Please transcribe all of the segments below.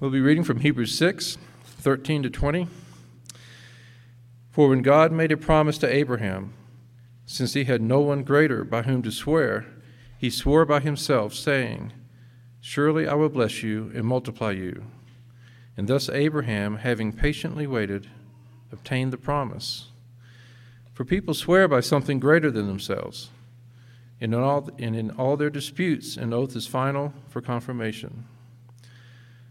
We'll be reading from Hebrews 6 13 to 20. For when God made a promise to Abraham, since he had no one greater by whom to swear, he swore by himself, saying, Surely I will bless you and multiply you. And thus Abraham, having patiently waited, obtained the promise. For people swear by something greater than themselves, and in all, and in all their disputes, an oath is final for confirmation.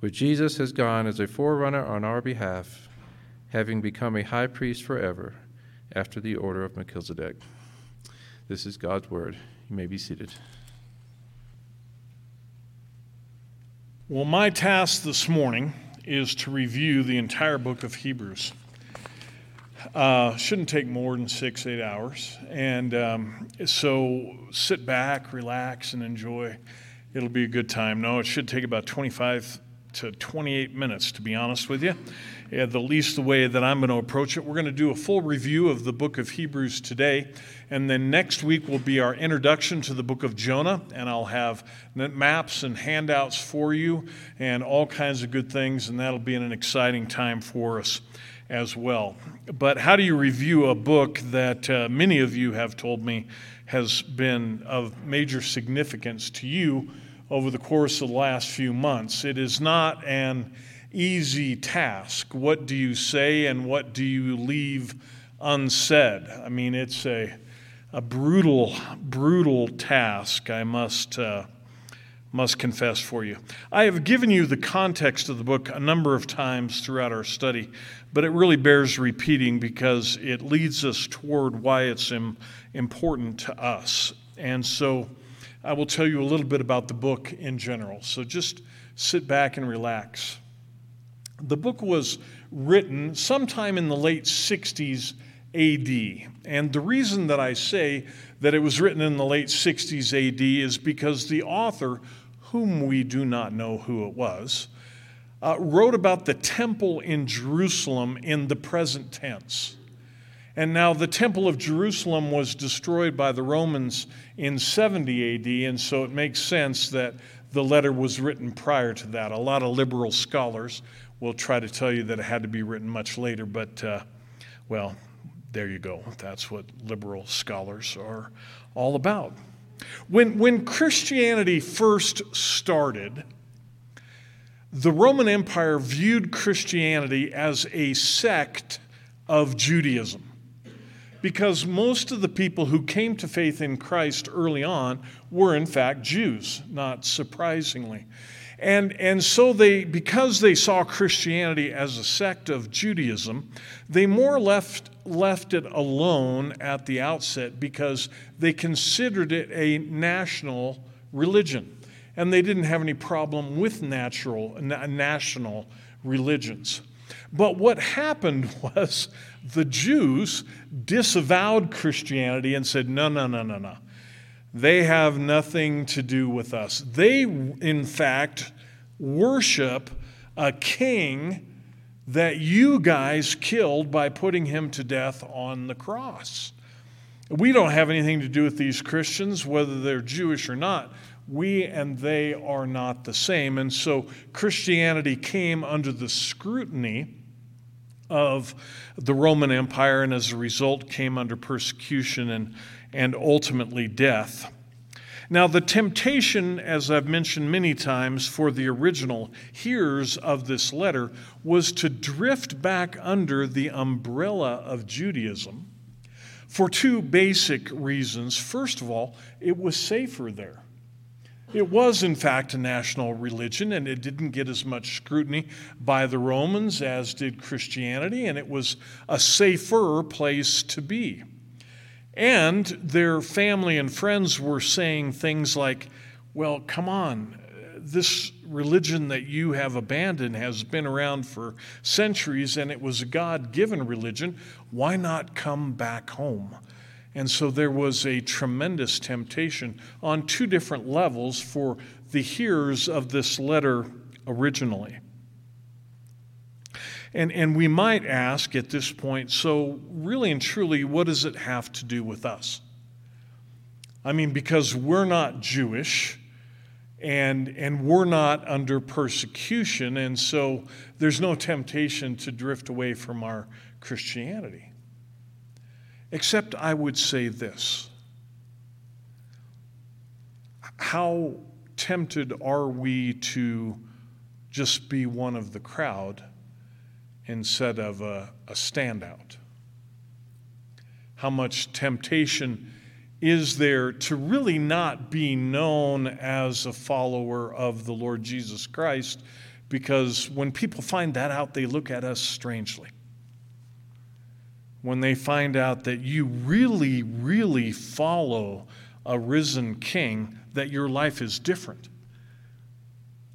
where Jesus has gone as a forerunner on our behalf, having become a high priest forever after the order of Melchizedek. This is God's word. You may be seated. Well, my task this morning is to review the entire book of Hebrews. Uh, shouldn't take more than six, eight hours. And um, so sit back, relax, and enjoy. It'll be a good time. No, it should take about 25 to 28 minutes, to be honest with you. At the least, the way that I'm going to approach it. We're going to do a full review of the book of Hebrews today. And then next week will be our introduction to the book of Jonah. And I'll have maps and handouts for you and all kinds of good things. And that'll be an exciting time for us as well. But how do you review a book that uh, many of you have told me has been of major significance to you? Over the course of the last few months. It is not an easy task. What do you say and what do you leave unsaid? I mean, it's a, a brutal, brutal task, I must, uh, must confess for you. I have given you the context of the book a number of times throughout our study, but it really bears repeating because it leads us toward why it's Im- important to us. And so, I will tell you a little bit about the book in general. So just sit back and relax. The book was written sometime in the late 60s AD. And the reason that I say that it was written in the late 60s AD is because the author, whom we do not know who it was, uh, wrote about the temple in Jerusalem in the present tense. And now the Temple of Jerusalem was destroyed by the Romans in 70 AD, and so it makes sense that the letter was written prior to that. A lot of liberal scholars will try to tell you that it had to be written much later, but uh, well, there you go. That's what liberal scholars are all about. When, when Christianity first started, the Roman Empire viewed Christianity as a sect of Judaism because most of the people who came to faith in Christ early on were, in fact, Jews, not surprisingly. And, and so they, because they saw Christianity as a sect of Judaism, they more left, left it alone at the outset because they considered it a national religion. And they didn't have any problem with natural, national religions. But what happened was the Jews disavowed Christianity and said, no, no, no, no, no. They have nothing to do with us. They, in fact, worship a king that you guys killed by putting him to death on the cross. We don't have anything to do with these Christians, whether they're Jewish or not. We and they are not the same. And so Christianity came under the scrutiny of the Roman Empire and as a result came under persecution and, and ultimately death. Now, the temptation, as I've mentioned many times, for the original hearers of this letter was to drift back under the umbrella of Judaism for two basic reasons. First of all, it was safer there. It was, in fact, a national religion, and it didn't get as much scrutiny by the Romans as did Christianity, and it was a safer place to be. And their family and friends were saying things like, well, come on, this religion that you have abandoned has been around for centuries and it was a God given religion. Why not come back home? And so there was a tremendous temptation on two different levels for the hearers of this letter originally. And, and we might ask at this point so, really and truly, what does it have to do with us? I mean, because we're not Jewish and, and we're not under persecution, and so there's no temptation to drift away from our Christianity. Except I would say this How tempted are we to just be one of the crowd instead of a, a standout? How much temptation is there to really not be known as a follower of the Lord Jesus Christ? Because when people find that out, they look at us strangely. When they find out that you really, really follow a risen king, that your life is different,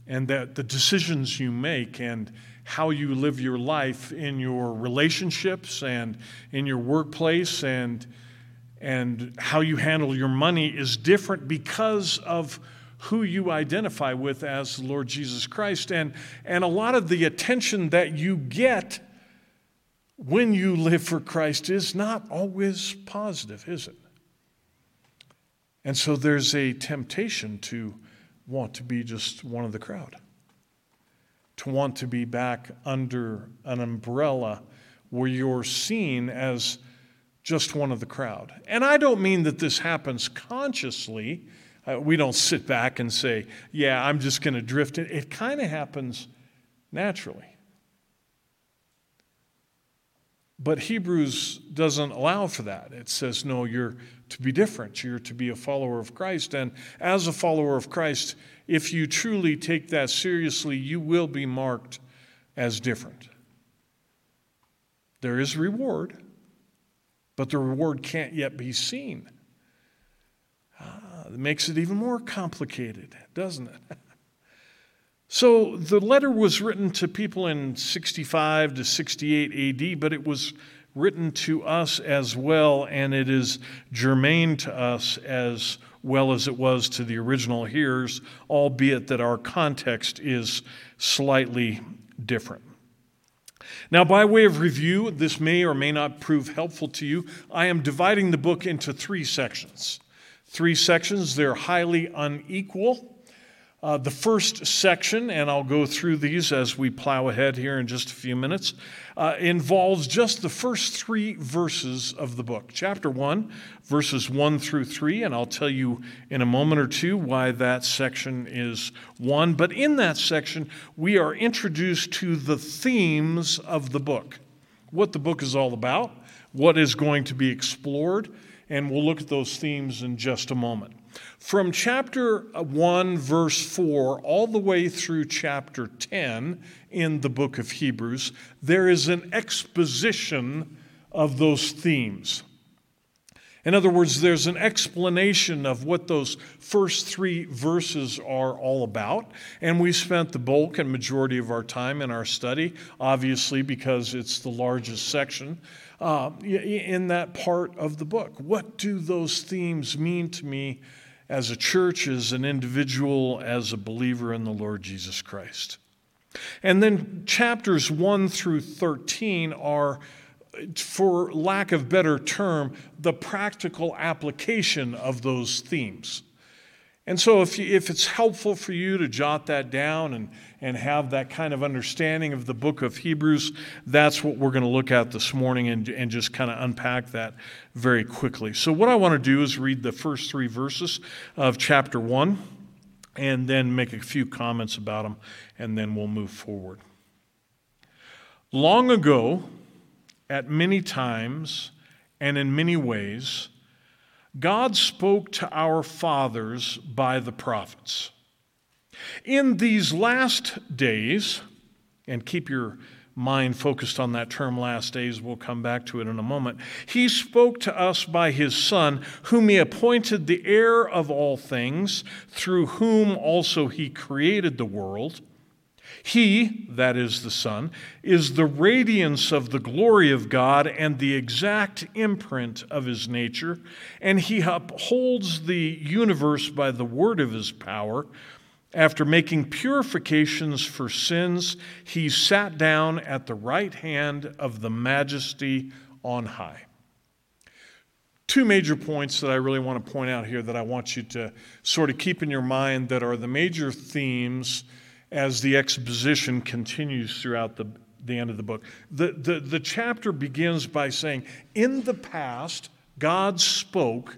and that the decisions you make and how you live your life in your relationships and in your workplace and, and how you handle your money is different because of who you identify with as the Lord Jesus Christ. And, and a lot of the attention that you get when you live for Christ is not always positive, is it? And so there's a temptation to want to be just one of the crowd to want to be back under an umbrella where you're seen as just one of the crowd. And I don't mean that this happens consciously. Uh, we don't sit back and say, yeah, I'm just going to drift. It kind of happens naturally. But Hebrews doesn't allow for that. It says, no, you're to be different. You're to be a follower of Christ. And as a follower of Christ, if you truly take that seriously, you will be marked as different. There is reward, but the reward can't yet be seen. Ah, it makes it even more complicated, doesn't it? so the letter was written to people in 65 to 68 AD, but it was written to us as well, and it is germane to us as well as it was to the original hearers, albeit that our context is slightly different. Now, by way of review, this may or may not prove helpful to you. I am dividing the book into three sections. Three sections, they're highly unequal. Uh, the first section, and I'll go through these as we plow ahead here in just a few minutes, uh, involves just the first three verses of the book. Chapter 1, verses 1 through 3, and I'll tell you in a moment or two why that section is 1. But in that section, we are introduced to the themes of the book, what the book is all about, what is going to be explored, and we'll look at those themes in just a moment. From chapter 1, verse 4, all the way through chapter 10 in the book of Hebrews, there is an exposition of those themes. In other words, there's an explanation of what those first three verses are all about. And we spent the bulk and majority of our time in our study, obviously, because it's the largest section, uh, in that part of the book. What do those themes mean to me as a church, as an individual, as a believer in the Lord Jesus Christ. And then chapters 1 through 13 are, for lack of better term, the practical application of those themes. And so, if, you, if it's helpful for you to jot that down and, and have that kind of understanding of the book of Hebrews, that's what we're going to look at this morning and, and just kind of unpack that very quickly. So, what I want to do is read the first three verses of chapter 1 and then make a few comments about them, and then we'll move forward. Long ago, at many times and in many ways, God spoke to our fathers by the prophets. In these last days, and keep your mind focused on that term last days. We'll come back to it in a moment. He spoke to us by his Son, whom he appointed the heir of all things, through whom also he created the world. He, that is the Son, is the radiance of the glory of God and the exact imprint of his nature, and he upholds the universe by the word of his power. After making purifications for sins, he sat down at the right hand of the majesty on high. Two major points that I really want to point out here that I want you to sort of keep in your mind that are the major themes as the exposition continues throughout the, the end of the book. The, the, the chapter begins by saying, In the past, God spoke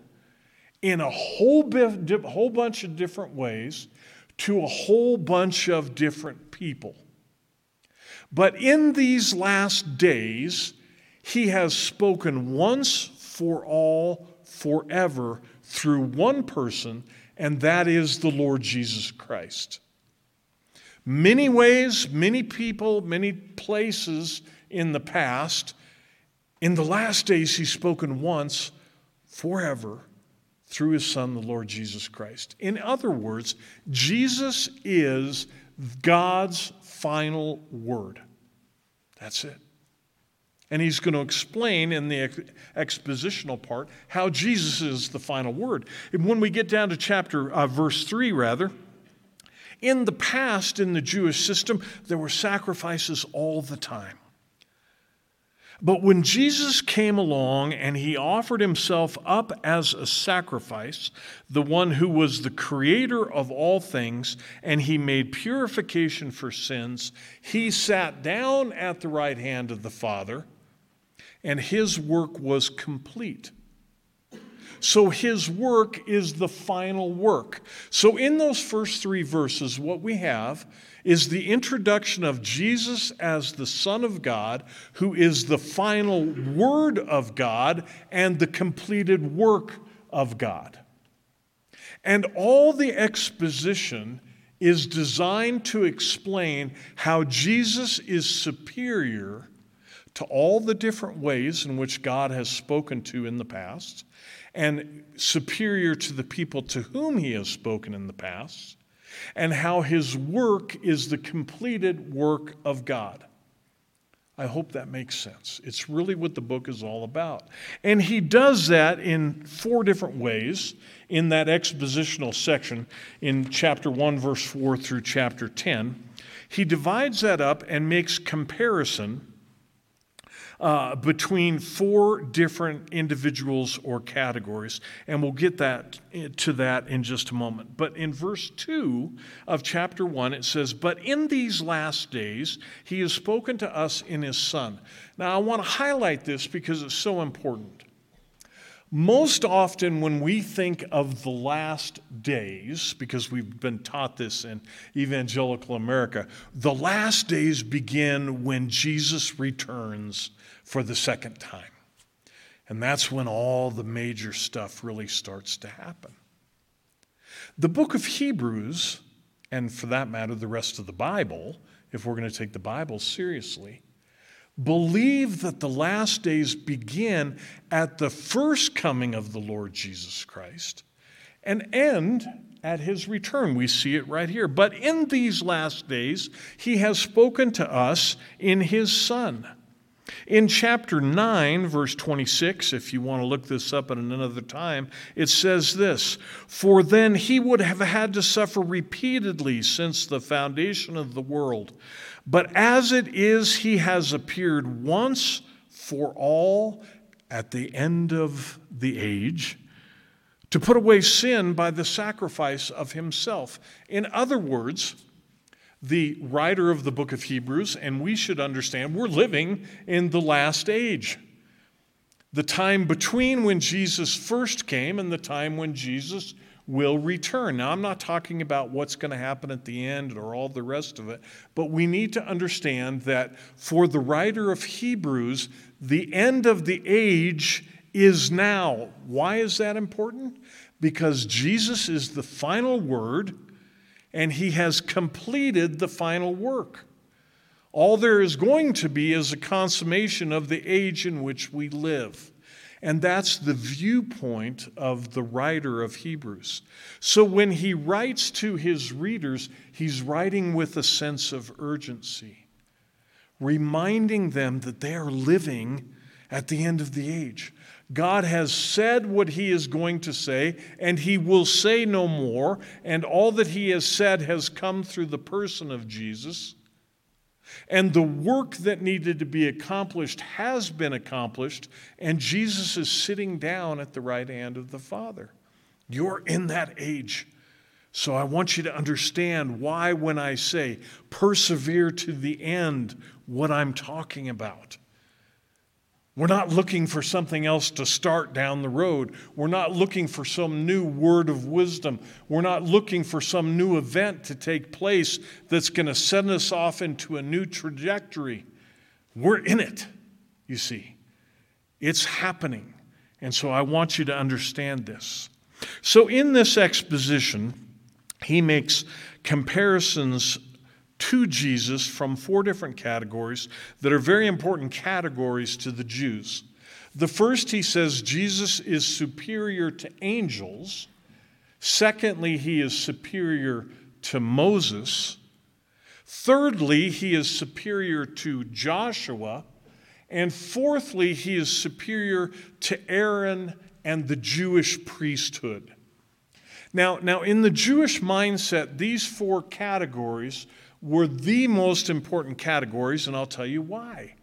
in a whole, bit, whole bunch of different ways to a whole bunch of different people. But in these last days, he has spoken once for all, forever, through one person, and that is the Lord Jesus Christ. Many ways, many people, many places in the past. In the last days, he's spoken once, forever, through his Son, the Lord Jesus Christ. In other words, Jesus is God's final word. That's it. And he's going to explain in the expositional part how Jesus is the final word. And when we get down to chapter, uh, verse 3, rather, in the past, in the Jewish system, there were sacrifices all the time. But when Jesus came along and he offered himself up as a sacrifice, the one who was the creator of all things, and he made purification for sins, he sat down at the right hand of the Father, and his work was complete. So his work is the final work. So, in those first three verses, what we have is the introduction of Jesus as the Son of God, who is the final Word of God and the completed work of God. And all the exposition is designed to explain how Jesus is superior to all the different ways in which God has spoken to in the past, and superior to the people to whom he has spoken in the past, and how his work is the completed work of God. I hope that makes sense. It's really what the book is all about. And he does that in four different ways in that expositional section in chapter 1, verse 4 through chapter 10. He divides that up and makes comparison uh, between four different individuals or categories, and we'll get that eh, to that in just a moment. But in verse 2 of chapter 1, it says, But in these last days he has spoken to us in his Son. Now, I want to highlight this because it's so important. Most often, when we think of the last days, because we've been taught this in evangelical America, the last days begin when Jesus returns for the second time. And that's when all the major stuff really starts to happen. The book of Hebrews, and for that matter, the rest of the Bible, if we're going to take the Bible seriously, believe that the last days begin at the first coming of the Lord Jesus Christ and end at his return. We see it right here. But in these last days, he has spoken to us in his Son in chapter 9, verse 26, if you want to look this up at another time, it says this For then he would have had to suffer repeatedly since the foundation of the world. But as it is, he has appeared once for all at the end of the age to put away sin by the sacrifice of himself. In other words, the writer of the book of Hebrews, and we should understand we're living in the last age. The time between when Jesus first came and the time when Jesus will return. Now, I'm not talking about what's going to happen at the end or all the rest of it, but we need to understand that for the writer of Hebrews, the end of the age is now. Why is that important? Because Jesus is the final word and he has completed the final work. All there is going to be is a consummation of the age in which we live. And that's the viewpoint of the writer of Hebrews. So when he writes to his readers, he's writing with a sense of urgency, reminding them that they are living at the end of the age. God has said what he is going to say, and he will say no more. And all that he has said has come through the person of Jesus. And the work that needed to be accomplished has been accomplished, and Jesus is sitting down at the right hand of the Father. You're in that age. So I want you to understand why, when I say persevere to the end, what I'm talking about. We're not looking for something else to start down the road. We're not looking for some new word of wisdom. We're not looking for some new event to take place that's going to send us off into a new trajectory. We're in it, you see. It's happening. And so I want you to understand this. So in this exposition, he makes comparisons to Jesus from four different categories that are very important categories to the Jews. The first, he says, Jesus is superior to angels. Secondly, he is superior to Moses. Thirdly, he is superior to Joshua. And fourthly, he is superior to Aaron and the Jewish priesthood. Now, now, in the Jewish mindset, these four categories were the most important categories, and I'll tell you why.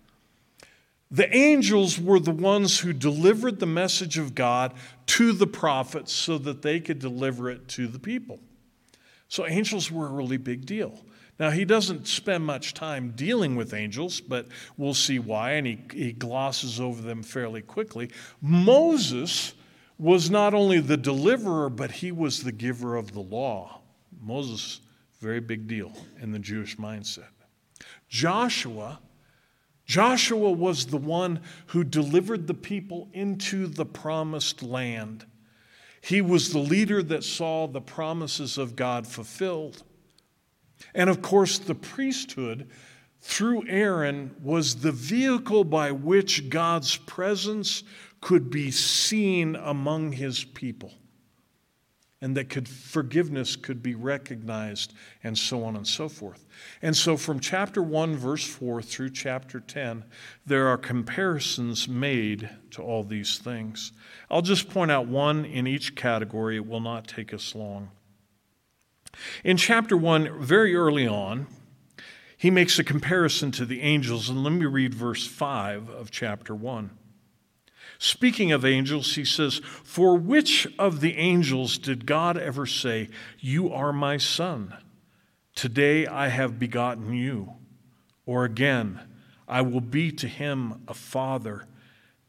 The angels were the ones who delivered the message of God to the prophets so that they could deliver it to the people. So angels were a really big deal. Now, he doesn't spend much time dealing with angels, but we'll see why, and he, he glosses over them fairly quickly. Moses was not only the deliverer, but he was the giver of the law. Moses very big deal in the Jewish mindset. Joshua, Joshua was the one who delivered the people into the promised land. He was the leader that saw the promises of God fulfilled. And of course, the priesthood through Aaron was the vehicle by which God's presence could be seen among his people and that could forgiveness could be recognized and so on and so forth. And so from chapter 1 verse 4 through chapter 10 there are comparisons made to all these things. I'll just point out one in each category it will not take us long. In chapter 1 very early on he makes a comparison to the angels and let me read verse 5 of chapter 1. Speaking of angels, he says, For which of the angels did God ever say, You are my son? Today I have begotten you. Or again, I will be to him a father,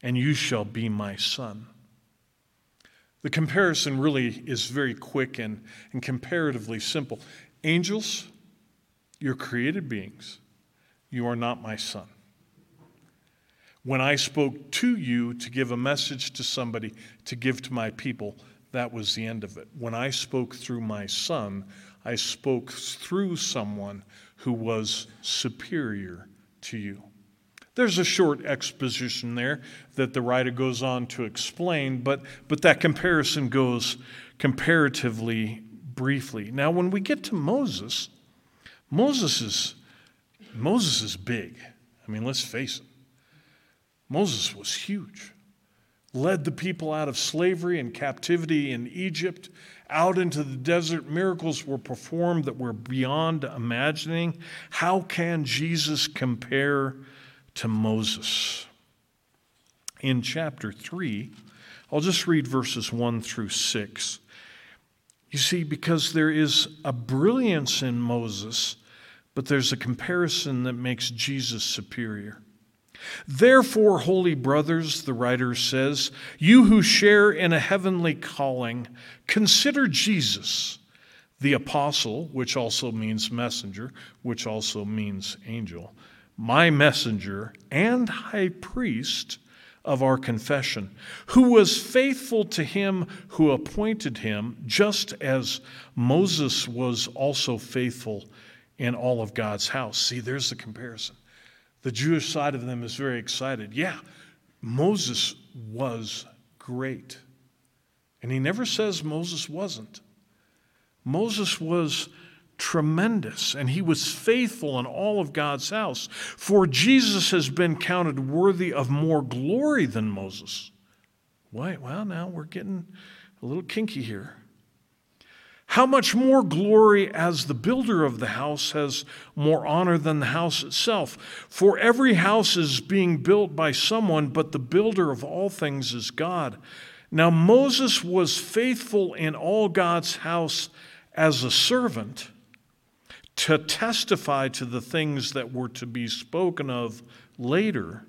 and you shall be my son. The comparison really is very quick and, and comparatively simple. Angels, you're created beings. You are not my son. When I spoke to you to give a message to somebody to give to my people, that was the end of it. When I spoke through my son, I spoke through someone who was superior to you. There's a short exposition there that the writer goes on to explain, but, but that comparison goes comparatively briefly. Now, when we get to Moses, Moses is, Moses is big. I mean, let's face it. Moses was huge. Led the people out of slavery and captivity in Egypt, out into the desert. Miracles were performed that were beyond imagining. How can Jesus compare to Moses? In chapter 3, I'll just read verses 1 through 6. You see, because there is a brilliance in Moses, but there's a comparison that makes Jesus superior. Therefore, holy brothers, the writer says, you who share in a heavenly calling, consider Jesus, the apostle, which also means messenger, which also means angel, my messenger and high priest of our confession, who was faithful to him who appointed him, just as Moses was also faithful in all of God's house. See, there's the comparison. The Jewish side of them is very excited. Yeah, Moses was great. And he never says Moses wasn't. Moses was tremendous, and he was faithful in all of God's house. For Jesus has been counted worthy of more glory than Moses. Wait, well, now we're getting a little kinky here. How much more glory as the builder of the house has more honor than the house itself? For every house is being built by someone, but the builder of all things is God. Now, Moses was faithful in all God's house as a servant to testify to the things that were to be spoken of later.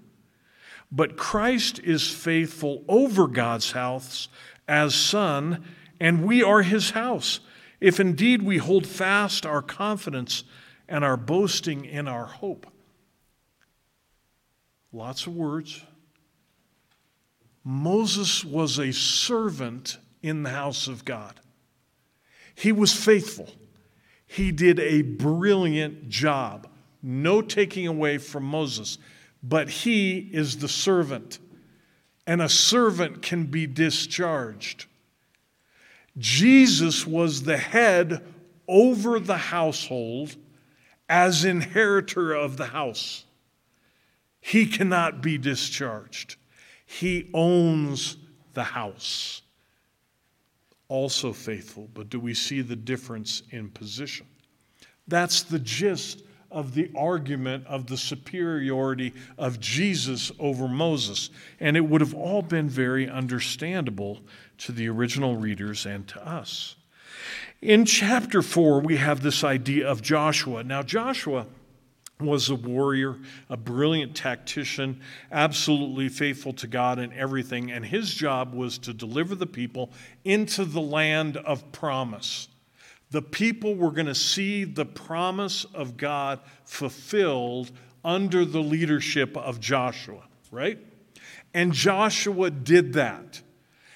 But Christ is faithful over God's house as son, and we are his house. If indeed we hold fast our confidence and our boasting in our hope. Lots of words. Moses was a servant in the house of God. He was faithful. He did a brilliant job. No taking away from Moses, but he is the servant, and a servant can be discharged. Jesus was the head over the household as inheritor of the house. He cannot be discharged. He owns the house. Also faithful, but do we see the difference in position? That's the gist of the argument of the superiority of Jesus over Moses. And it would have all been very understandable to the original readers and to us. In chapter 4, we have this idea of Joshua. Now, Joshua was a warrior, a brilliant tactician, absolutely faithful to God in everything, and his job was to deliver the people into the land of promise. The people were going to see the promise of God fulfilled under the leadership of Joshua, right? And Joshua did that.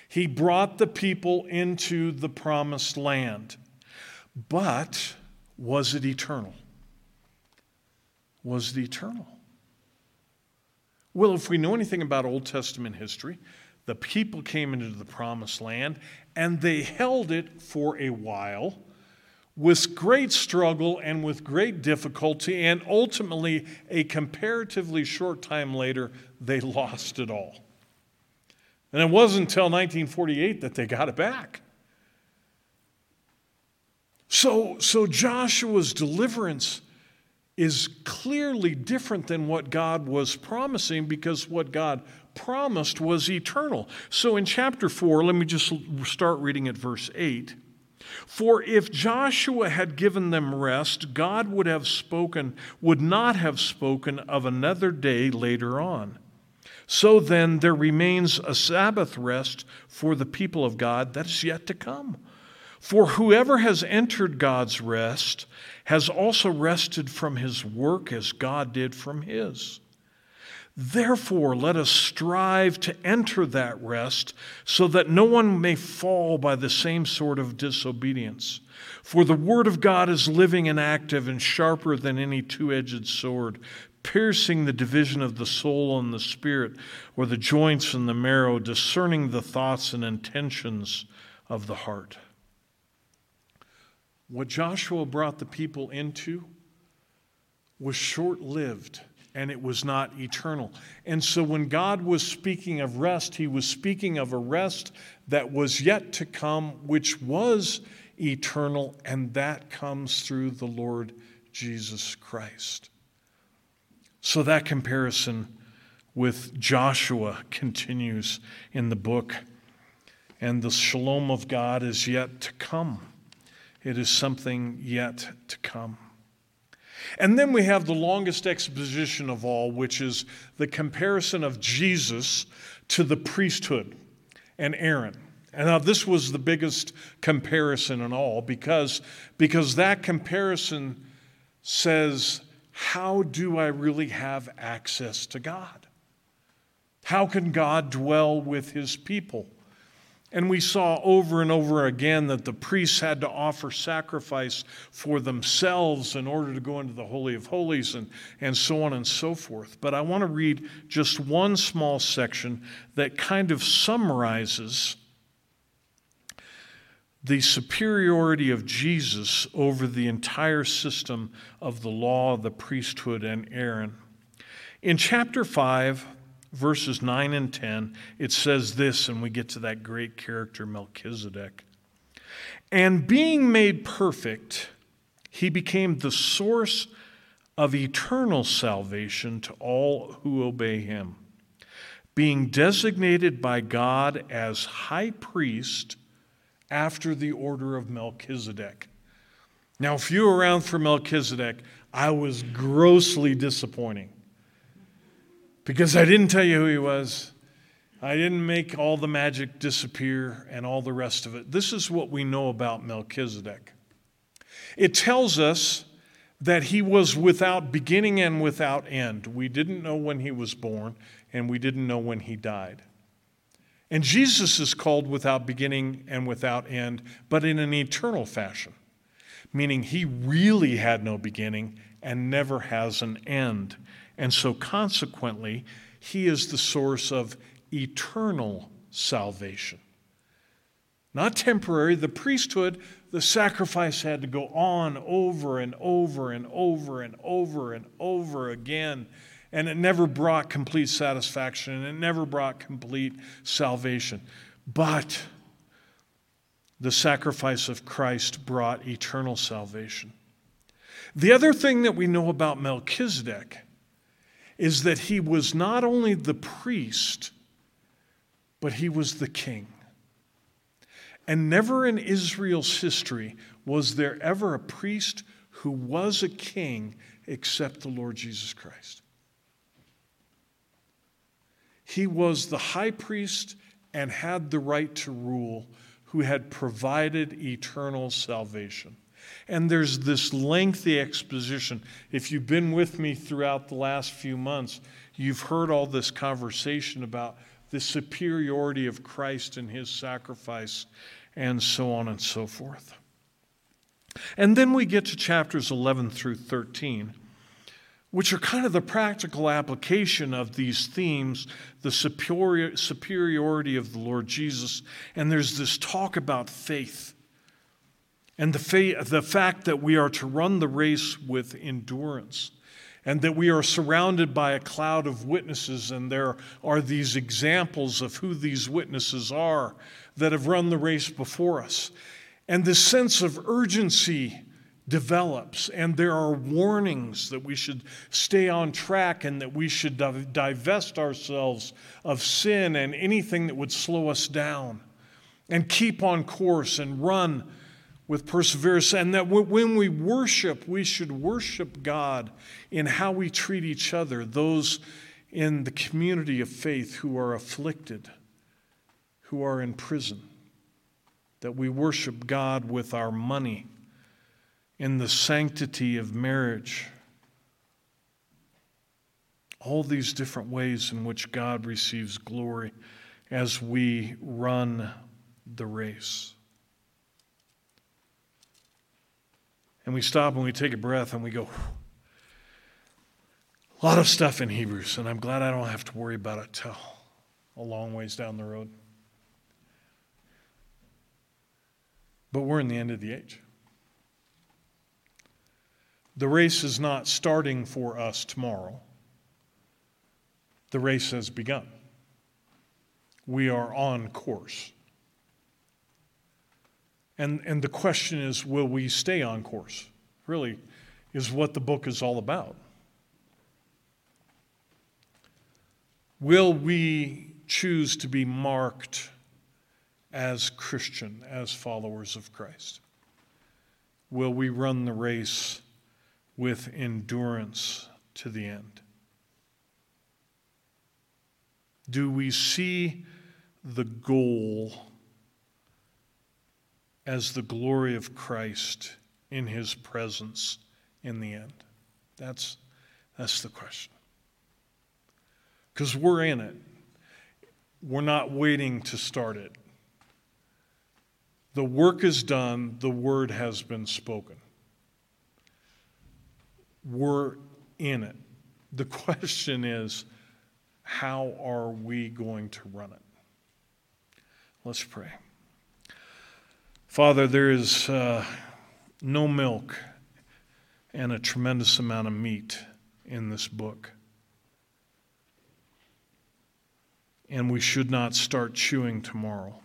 He brought the people into the promised land. But was it eternal? Was it eternal? Well, if we know anything about Old Testament history, the people came into the promised land and they held it for a while with great struggle and with great difficulty, and ultimately, a comparatively short time later, they lost it all. And it wasn't until 1948 that they got it back. So, so Joshua's deliverance is clearly different than what God was promising because what God promised was eternal. So in chapter 4, let me just start reading at verse 8. For if Joshua had given them rest, God would have spoken, would not have spoken of another day later on. So then, there remains a Sabbath rest for the people of God that is yet to come. For whoever has entered God's rest has also rested from his work as God did from his. Therefore, let us strive to enter that rest so that no one may fall by the same sort of disobedience. For the Word of God is living and active and sharper than any two edged sword, piercing the division of the soul and the spirit, or the joints and the marrow, discerning the thoughts and intentions of the heart. What Joshua brought the people into was short lived and it was not eternal. And so when God was speaking of rest, he was speaking of a rest that was yet to come, which was eternal, and that comes through the Lord Jesus Christ. So that comparison with Joshua continues in the book, and the shalom of God is yet to come. It is something yet to come. And then we have the longest exposition of all, which is the comparison of Jesus to the priesthood and Aaron. And now this was the biggest comparison in all because, because that comparison says how do I really have access to God? How can God dwell with his people? And we saw over and over again that the priests had to offer sacrifice for themselves in order to go into the Holy of Holies and, and so on and so forth. But I want to read just one small section that kind of summarizes the superiority of Jesus over the entire system of the law, the priesthood, and Aaron. In chapter 5, verses 9 and 10, it says this, and we get to that great character, Melchizedek. And being made perfect, he became the source of eternal salvation to all who obey him. Being designated by God as high priest after the order of Melchizedek. Now, if you were around for Melchizedek, I was grossly disappointing because I didn't tell you who he was. I didn't make all the magic disappear and all the rest of it. This is what we know about Melchizedek. It tells us that he was without beginning and without end. We didn't know when he was born, and we didn't know when he died. And Jesus is called without beginning and without end, but in an eternal fashion, meaning he really had no beginning and never has an end. And so, consequently, he is the source of eternal salvation. Not temporary. The priesthood, the sacrifice had to go on over and over and over and over and over again. And it never brought complete satisfaction and it never brought complete salvation. But the sacrifice of Christ brought eternal salvation. The other thing that we know about Melchizedek is that he was not only the priest, but he was the king. And never in Israel's history was there ever a priest who was a king except the Lord Jesus Christ. He was the high priest and had the right to rule, who had provided eternal salvation. And there's this lengthy exposition. If you've been with me throughout the last few months, you've heard all this conversation about the superiority of Christ and his sacrifice, and so on and so forth. And then we get to chapters 11 through 13, which are kind of the practical application of these themes the superior, superiority of the Lord Jesus. And there's this talk about faith and the, fa- the fact that we are to run the race with endurance and that we are surrounded by a cloud of witnesses, and there are these examples of who these witnesses are that have run the race before us. And this sense of urgency develops, and there are warnings that we should stay on track and that we should divest ourselves of sin and anything that would slow us down, and keep on course and run with perseverance, and that when we worship, we should worship God in how we treat each other, those in the community of faith who are afflicted, who are in prison. That we worship God with our money in the sanctity of marriage. All these different ways in which God receives glory as we run the race. And we stop and we take a breath and we go, a lot of stuff in Hebrews, and I'm glad I don't have to worry about it till a long ways down the road. But we're in the end of the age. The race is not starting for us tomorrow. The race has begun. We are on course. And, and the question is will we stay on course? Really, is what the book is all about. Will we choose to be marked as Christian, as followers of Christ? Will we run the race with endurance to the end? Do we see the goal as the glory of Christ in his presence in the end? That's, that's the question. Because we're in it. We're not waiting to start it. The work is done, the word has been spoken. We're in it. The question is, how are we going to run it? Let's pray. Father, there is uh, no milk and a tremendous amount of meat in this book. And we should not start chewing tomorrow.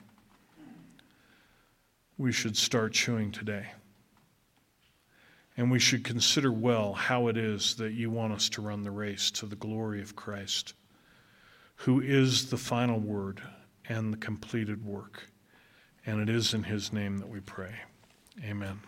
We should start chewing today. And we should consider well how it is that you want us to run the race to the glory of Christ, who is the final word and the completed work. And it is in his name that we pray. Amen.